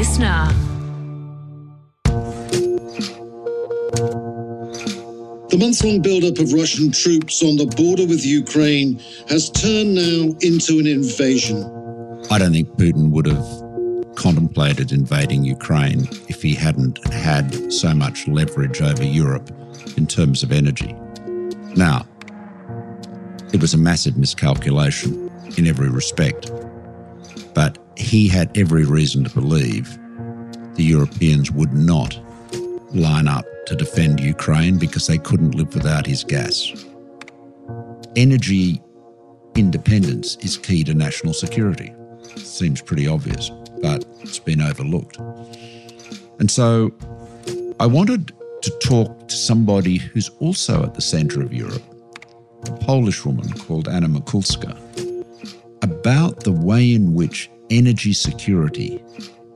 listener. The month long build-up of Russian troops on the border with Ukraine has turned now into an invasion. I don't think Putin would have contemplated invading Ukraine if he hadn't had so much leverage over Europe in terms of energy. Now, it was a massive miscalculation in every respect, but he had every reason to believe the Europeans would not line up to defend Ukraine because they couldn't live without his gas. Energy independence is key to national security. Seems pretty obvious, but it's been overlooked. And so I wanted to talk to somebody who's also at the centre of Europe, a Polish woman called Anna Mikulska, about the way in which energy security,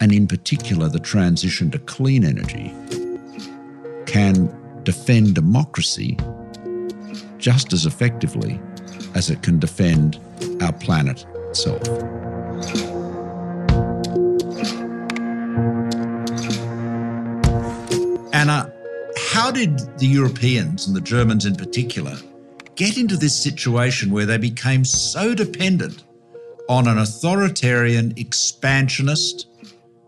and in particular the transition to clean energy, can defend democracy just as effectively as it can defend our planet itself. Anna, how did the Europeans and the Germans in particular get into this situation where they became so dependent on an authoritarian, expansionist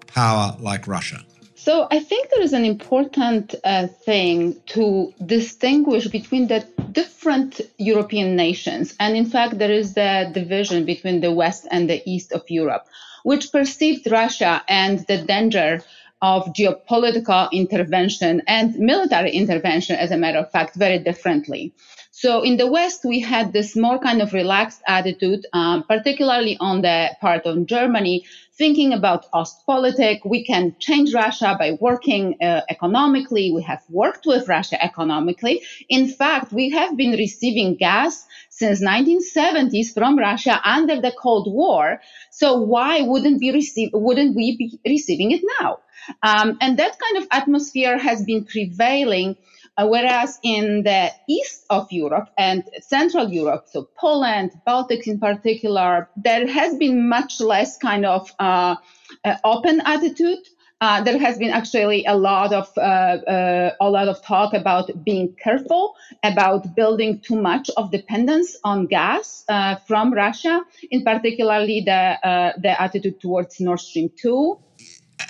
power like Russia? So I think there is an important uh, thing to distinguish between the different European nations. And in fact, there is the division between the West and the East of Europe, which perceived Russia and the danger of geopolitical intervention and military intervention, as a matter of fact, very differently. So in the West, we had this more kind of relaxed attitude, um, particularly on the part of Germany, thinking about Ostpolitik. We can change Russia by working uh, economically. We have worked with Russia economically. In fact, we have been receiving gas since 1970s from Russia under the Cold War. So why wouldn't we receive, wouldn't we be receiving it now? Um, and that kind of atmosphere has been prevailing uh, whereas in the east of Europe and Central Europe, so Poland, Baltics in particular, there has been much less kind of uh, uh, open attitude. Uh, there has been actually a lot of uh, a lot of talk about being careful about building too much of dependence on gas from Russia, in particularly the the attitude towards Nord Stream two.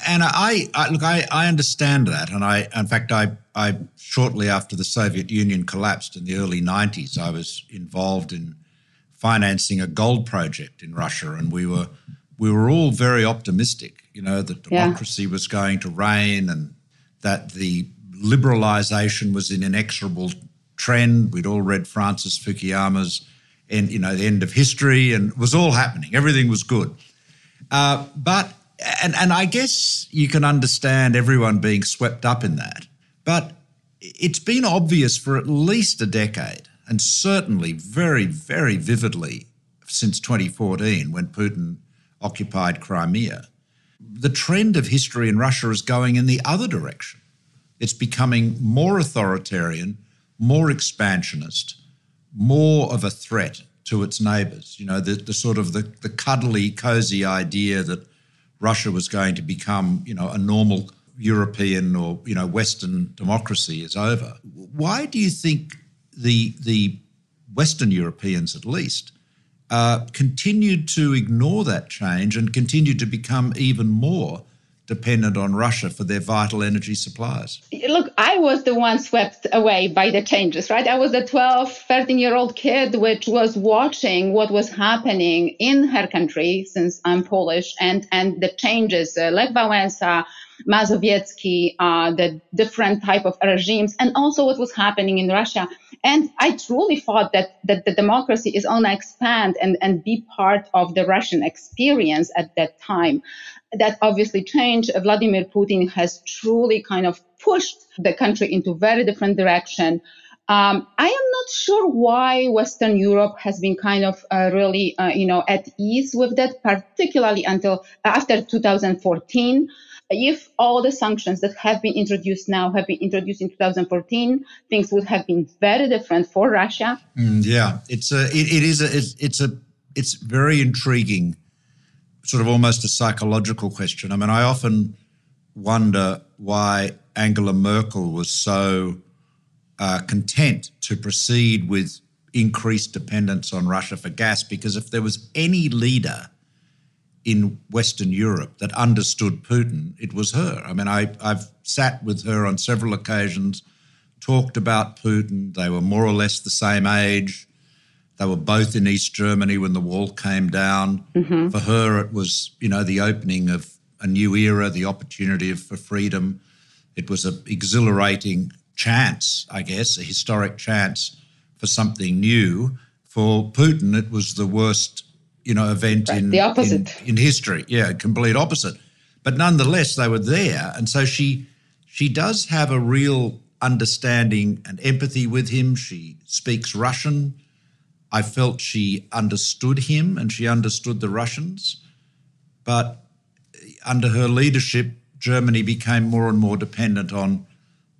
And I, I look, I, I understand that, and I, in fact, I I shortly after the Soviet Union collapsed in the early 90s, I was involved in financing a gold project in Russia, and we were we were all very optimistic, you know, that democracy yeah. was going to reign and that the liberalization was an inexorable trend. We'd all read Francis Fukuyama's and you know the end of history, and it was all happening. Everything was good, uh, but and and I guess you can understand everyone being swept up in that. But it's been obvious for at least a decade, and certainly very, very vividly since 2014 when Putin occupied Crimea. The trend of history in Russia is going in the other direction. It's becoming more authoritarian, more expansionist, more of a threat to its neighbors. You know, the, the sort of the, the cuddly, cozy idea that Russia was going to become, you know, a normal European or you know Western democracy is over. Why do you think the the Western Europeans, at least, uh, continued to ignore that change and continued to become even more dependent on Russia for their vital energy supplies? Look, I was the one swept away by the changes, right? I was a 12, 13 year old kid which was watching what was happening in her country since I'm Polish and, and the changes, uh, Lech Wałęsa, Mazowiecki, uh, the different type of regimes, and also what was happening in Russia. And I truly thought that, that the democracy is on expand and, and be part of the Russian experience at that time. That obviously changed. Vladimir Putin has truly kind of pushed the country into very different direction. Um, I am not sure why Western Europe has been kind of uh, really, uh, you know, at ease with that, particularly until after 2014 if all the sanctions that have been introduced now have been introduced in 2014, things would have been very different for Russia. Mm, yeah, it's a, it, it is a, it's a, it's very intriguing sort of almost a psychological question. I mean, I often wonder why Angela Merkel was so uh, content to proceed with increased dependence on Russia for gas, because if there was any leader in Western Europe that understood Putin, it was her. I mean, I, I've sat with her on several occasions, talked about Putin. They were more or less the same age. They were both in East Germany when the wall came down. Mm-hmm. For her, it was, you know, the opening of a new era, the opportunity for freedom. It was an exhilarating chance, I guess, a historic chance for something new. For Putin, it was the worst you know, event right, in the opposite in, in history. Yeah, complete opposite. But nonetheless, they were there, and so she she does have a real understanding and empathy with him. She speaks Russian. I felt she understood him and she understood the Russians. But under her leadership, Germany became more and more dependent on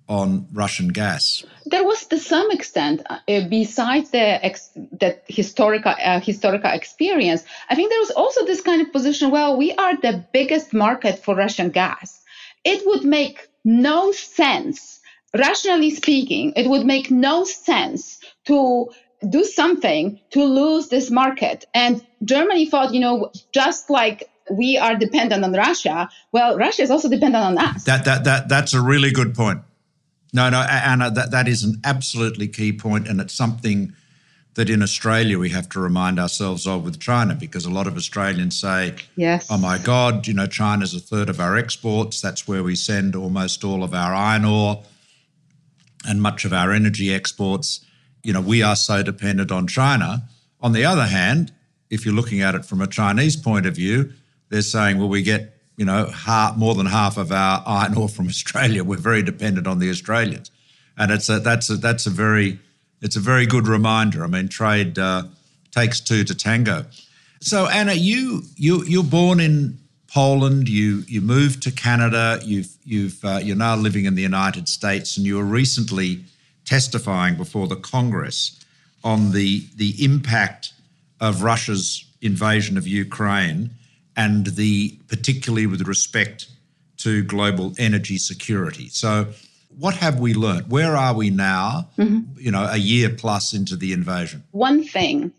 on Russian gas? There was, to some extent, uh, besides the ex- that historical uh, historical experience, I think there was also this kind of position. Well, we are the biggest market for Russian gas. It would make no sense, rationally speaking, it would make no sense to do something to lose this market. And Germany thought, you know, just like we are dependent on Russia, well, Russia is also dependent on us. That that that that's a really good point. No, no, Anna, that, that is an absolutely key point, and it's something that in Australia we have to remind ourselves of with China because a lot of Australians say, "Yes, oh my God, you know, China's a third of our exports. That's where we send almost all of our iron ore and much of our energy exports. You know, we are so dependent on China." On the other hand, if you're looking at it from a Chinese point of view, they're saying, "Well, we get you know, half, more than half of our iron ore from Australia. We're very dependent on the Australians, and it's a, that's a, that's a very it's a very good reminder. I mean, trade uh, takes two to tango. So, Anna, you you you're born in Poland. You you moved to Canada. You've you've uh, you're now living in the United States, and you were recently testifying before the Congress on the the impact of Russia's invasion of Ukraine and the particularly with respect to global energy security. So, what have we learned? Where are we now? Mm-hmm. You know, a year plus into the invasion. One thing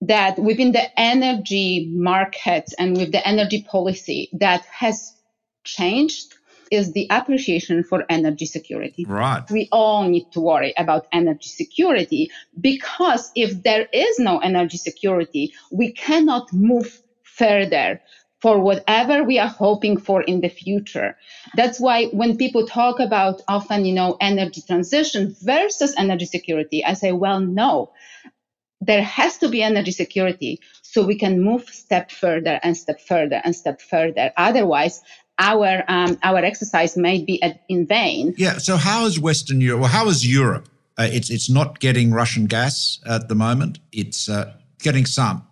that within the energy markets and with the energy policy that has changed is the appreciation for energy security. Right. We all need to worry about energy security because if there is no energy security, we cannot move further for whatever we are hoping for in the future. That's why when people talk about often, you know, energy transition versus energy security, I say, well, no, there has to be energy security so we can move step further and step further and step further. Otherwise, our um, our exercise may be in vain. Yeah. So how is Western Europe? Well, how is Europe? Uh, it's it's not getting Russian gas at the moment. It's uh, getting some.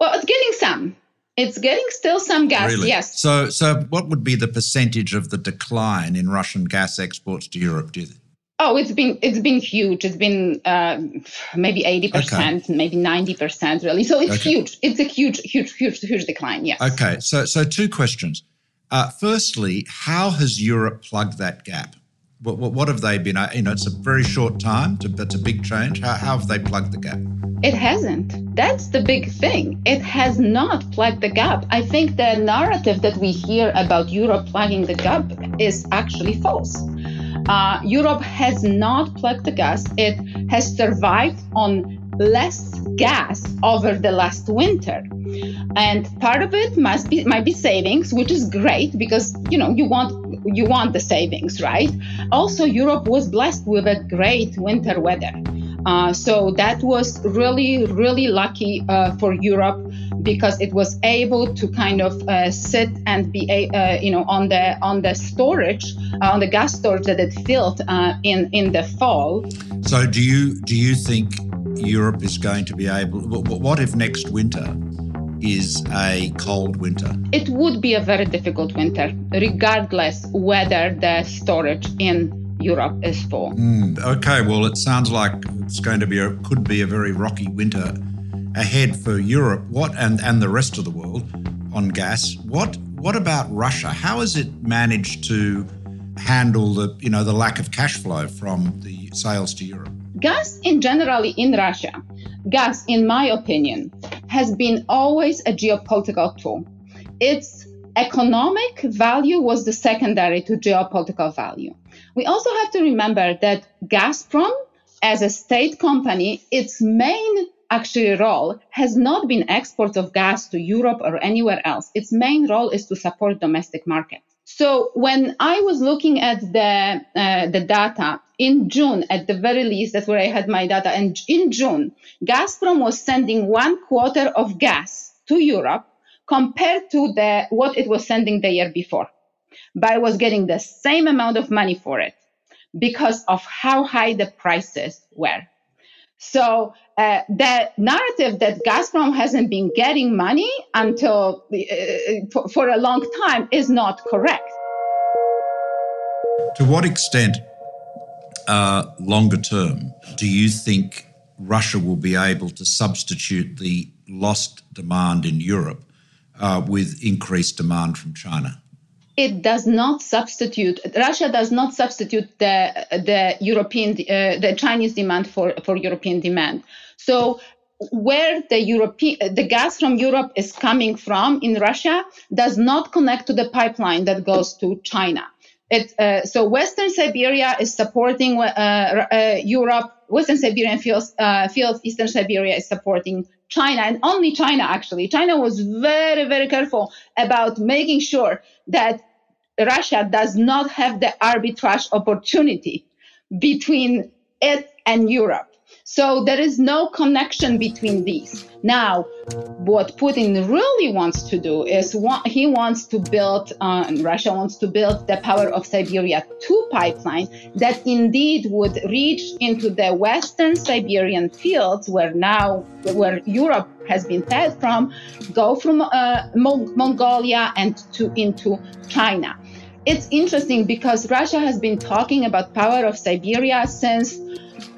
Well, it's getting some. It's getting still some gas, really? yes. So, so what would be the percentage of the decline in Russian gas exports to Europe? Do you think? Oh, it's been it's been huge. It's been uh, maybe eighty okay. percent, maybe ninety percent, really. So it's okay. huge. It's a huge, huge, huge, huge decline. Yes. Okay. So, so two questions. Uh, firstly, how has Europe plugged that gap? What, what, what, have they been? Uh, you know, it's a very short time, to, it's a big change. How, how have they plugged the gap? It hasn't. That's the big thing. It has not plugged the gap. I think the narrative that we hear about Europe plugging the gap is actually false. Uh, Europe has not plugged the gas. It has survived on less gas over the last winter and part of it must be might be savings which is great because you know you want you want the savings right also europe was blessed with a great winter weather uh, so that was really really lucky uh, for europe because it was able to kind of uh, sit and be uh, you know on the on the storage uh, on the gas storage that it filled uh, in in the fall so do you do you think Europe is going to be able what if next winter is a cold winter? It would be a very difficult winter, regardless whether the storage in Europe is for. Mm, okay, well, it sounds like it's going to be a could be a very rocky winter ahead for Europe. What and and the rest of the world? on gas. What what about Russia? How has it managed to handle the you know the lack of cash flow from the sales to Europe? Gas in generally in Russia, gas in my opinion has been always a geopolitical tool. Its economic value was the secondary to geopolitical value. We also have to remember that Gazprom as a state company, its main actually role has not been export of gas to Europe or anywhere else. Its main role is to support domestic market. So when I was looking at the uh, the data in June, at the very least, that's where I had my data. And in June, Gazprom was sending one quarter of gas to Europe compared to the what it was sending the year before. But I was getting the same amount of money for it because of how high the prices were. So uh, the narrative that Gazprom hasn't been getting money until uh, for, for a long time is not correct. To what extent, uh, longer term, do you think Russia will be able to substitute the lost demand in Europe uh, with increased demand from China? it does not substitute russia does not substitute the the european uh, the chinese demand for for european demand so where the european the gas from europe is coming from in russia does not connect to the pipeline that goes to china it, uh, so Western Siberia is supporting uh, uh, Europe. Western Siberian fields, uh, fields, Eastern Siberia is supporting China, and only China actually. China was very, very careful about making sure that Russia does not have the arbitrage opportunity between it and Europe. So there is no connection between these. Now, what Putin really wants to do is he wants to build, uh, Russia wants to build the Power of Siberia 2 pipeline that indeed would reach into the Western Siberian fields where now, where Europe has been fed from, go from uh, Mongolia and to into China. It's interesting because Russia has been talking about Power of Siberia since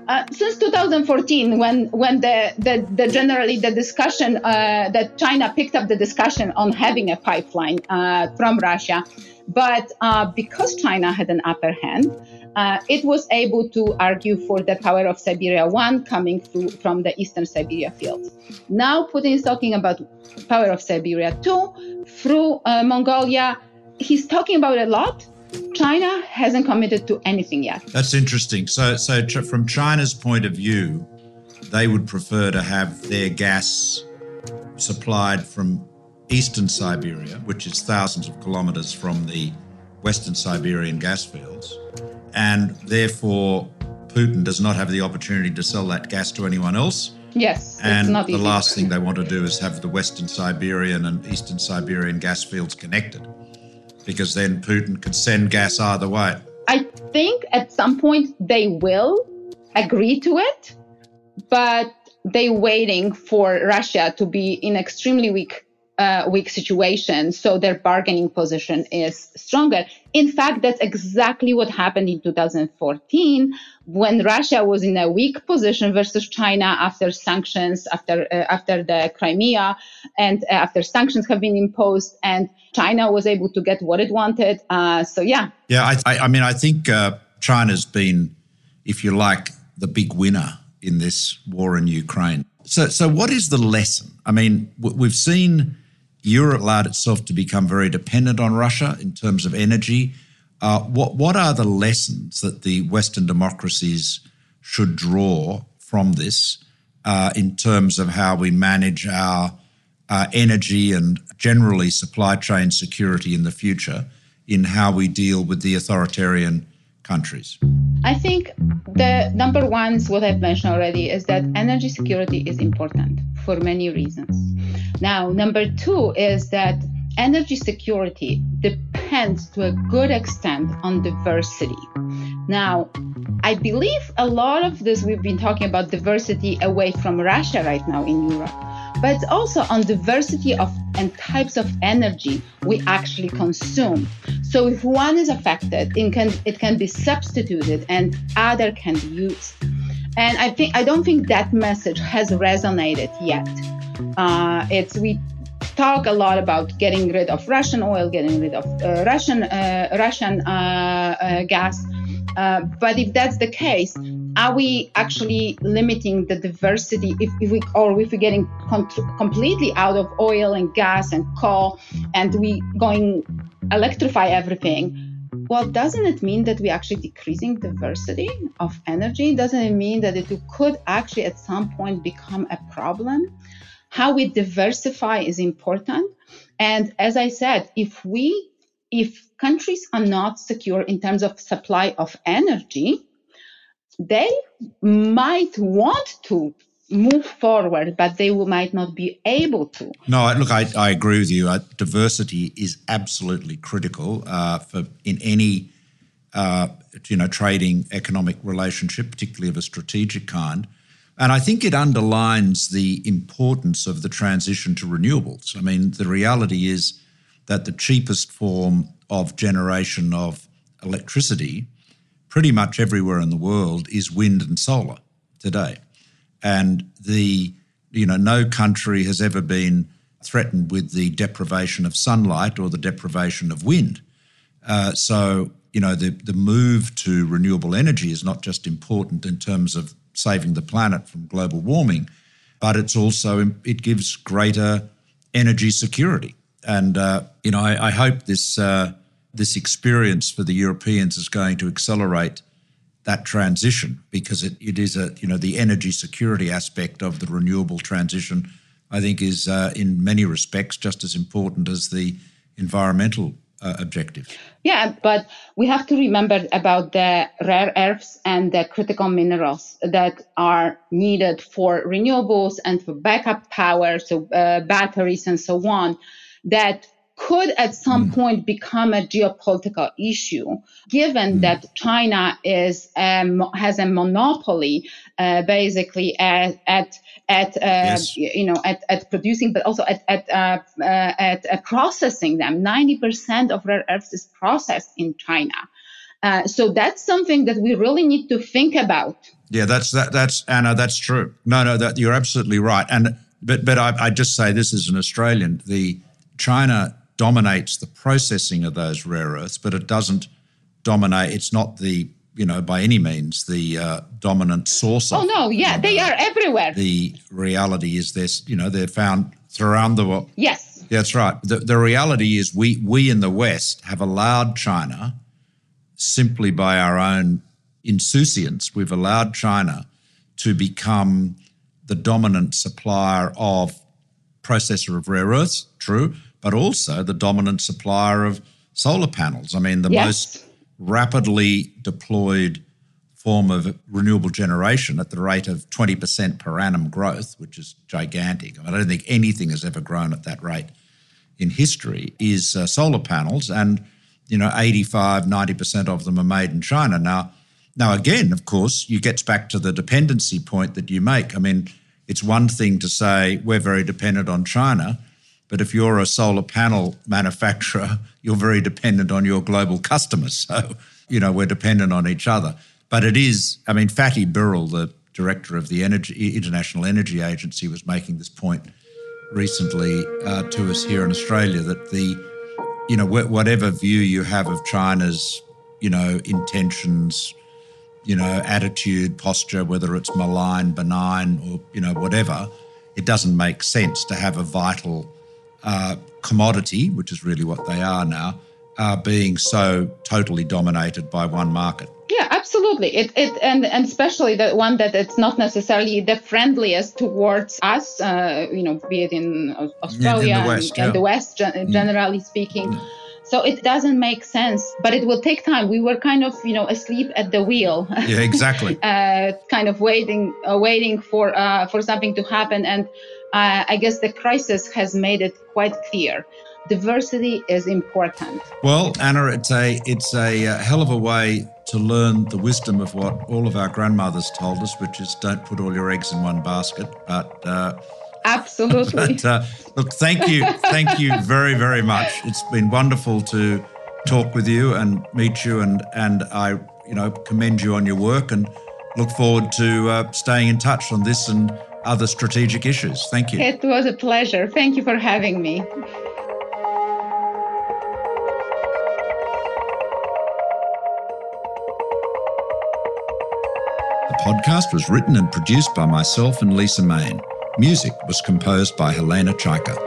uh, since 2014, when when the, the, the generally the discussion uh, that China picked up the discussion on having a pipeline uh, from Russia, but uh, because China had an upper hand, uh, it was able to argue for the power of Siberia one coming through from the eastern Siberia fields. Now Putin is talking about power of Siberia two through Mongolia. He's talking about a lot, China hasn't committed to anything yet. That's interesting. So, so from China's point of view, they would prefer to have their gas supplied from eastern Siberia, which is thousands of kilometers from the western Siberian gas fields, and therefore Putin does not have the opportunity to sell that gas to anyone else. Yes, and the easy. last thing they want to do is have the western Siberian and eastern Siberian gas fields connected because then Putin could send gas either way. I think at some point they will agree to it, but they're waiting for Russia to be in extremely weak uh, weak situation, so their bargaining position is stronger. In fact, that's exactly what happened in 2014 when Russia was in a weak position versus China after sanctions, after uh, after the Crimea, and uh, after sanctions have been imposed, and China was able to get what it wanted. Uh, so yeah, yeah. I, I mean, I think uh, China's been, if you like, the big winner in this war in Ukraine. So, so what is the lesson? I mean, we've seen Europe allowed itself to become very dependent on Russia in terms of energy. Uh, what what are the lessons that the Western democracies should draw from this uh, in terms of how we manage our uh, energy and generally supply chain security in the future in how we deal with the authoritarian countries? I think the number one is what I've mentioned already is that energy security is important for many reasons. Now, number two is that energy security depends to a good extent on diversity. Now, I believe a lot of this we've been talking about diversity away from Russia right now in Europe, but also on diversity of and types of energy we actually consume. So if one is affected, it can it can be substituted and other can be used. And I think I don't think that message has resonated yet. Uh, it's we talk a lot about getting rid of Russian oil, getting rid of uh, Russian uh, Russian uh, uh, gas. But if that's the case, are we actually limiting the diversity if, if we or if we're getting completely out of oil and gas and coal and we going electrify everything? Well, doesn't it mean that we're actually decreasing diversity of energy? Doesn't it mean that it could actually at some point become a problem? How we diversify is important. And as I said, if we if countries are not secure in terms of supply of energy, they might want to move forward, but they might not be able to. No, look, I, I agree with you. Uh, diversity is absolutely critical uh, for in any uh, you know trading economic relationship, particularly of a strategic kind. And I think it underlines the importance of the transition to renewables. I mean, the reality is that the cheapest form of generation of electricity, pretty much everywhere in the world, is wind and solar today and the you know no country has ever been threatened with the deprivation of sunlight or the deprivation of wind. Uh, so you know the the move to renewable energy is not just important in terms of saving the planet from global warming, but it's also it gives greater energy security. And uh, you know I, I hope this uh, this experience for the Europeans is going to accelerate that transition because it, it is a you know the energy security aspect of the renewable transition I think is uh, in many respects just as important as the environmental uh, objective. Yeah, but we have to remember about the rare earths and the critical minerals that are needed for renewables and for backup power, so uh, batteries and so on. That could at some mm. point become a geopolitical issue, given mm. that China is um, has a monopoly, uh, basically at at at uh, yes. you know at, at producing, but also at at uh, uh at uh, processing them. Ninety percent of rare earths is processed in China. Uh, so that's something that we really need to think about. Yeah, that's that. That's Anna. That's true. No, no, that you're absolutely right. And but but I, I just say this as an Australian, the China dominates the processing of those rare earths, but it doesn't dominate. It's not the you know by any means the uh, dominant source. Oh no, yeah, they are everywhere. The reality is this, you know, they're found throughout the world. Yes, that's right. The, the reality is we we in the West have allowed China simply by our own insouciance. We've allowed China to become the dominant supplier of processor of rare earths. True but also the dominant supplier of solar panels. I mean, the yes. most rapidly deployed form of renewable generation at the rate of 20% per annum growth, which is gigantic. I, mean, I don't think anything has ever grown at that rate in history, is uh, solar panels. And, you know, 85, 90% of them are made in China. Now, now, again, of course, you get back to the dependency point that you make. I mean, it's one thing to say we're very dependent on China, but if you're a solar panel manufacturer, you're very dependent on your global customers. So, you know, we're dependent on each other. But it is, I mean, Fatih Birol, the director of the Energy, International Energy Agency, was making this point recently uh, to us here in Australia that the, you know, whatever view you have of China's, you know, intentions, you know, attitude, posture, whether it's malign, benign, or, you know, whatever, it doesn't make sense to have a vital uh, commodity, which is really what they are now, are being so totally dominated by one market. Yeah, absolutely. It, it and and especially the one that it's not necessarily the friendliest towards us. Uh, you know, be it in Australia in, in the West, and, yeah. and, the West, mm. generally speaking. Mm. So it doesn't make sense, but it will take time. We were kind of, you know, asleep at the wheel. Yeah, exactly. uh, kind of waiting, uh, waiting for uh, for something to happen, and uh, I guess the crisis has made it quite clear. Diversity is important. Well, Anna, it's a it's a uh, hell of a way to learn the wisdom of what all of our grandmothers told us, which is don't put all your eggs in one basket. But uh, absolutely. But, uh, look, thank you, thank you very very much. It's been wonderful to talk with you and meet you, and and I you know commend you on your work and look forward to uh, staying in touch on this and other strategic issues. Thank you. It was a pleasure. Thank you for having me. The podcast was written and produced by myself and Lisa Main. Music was composed by Helena Chaika.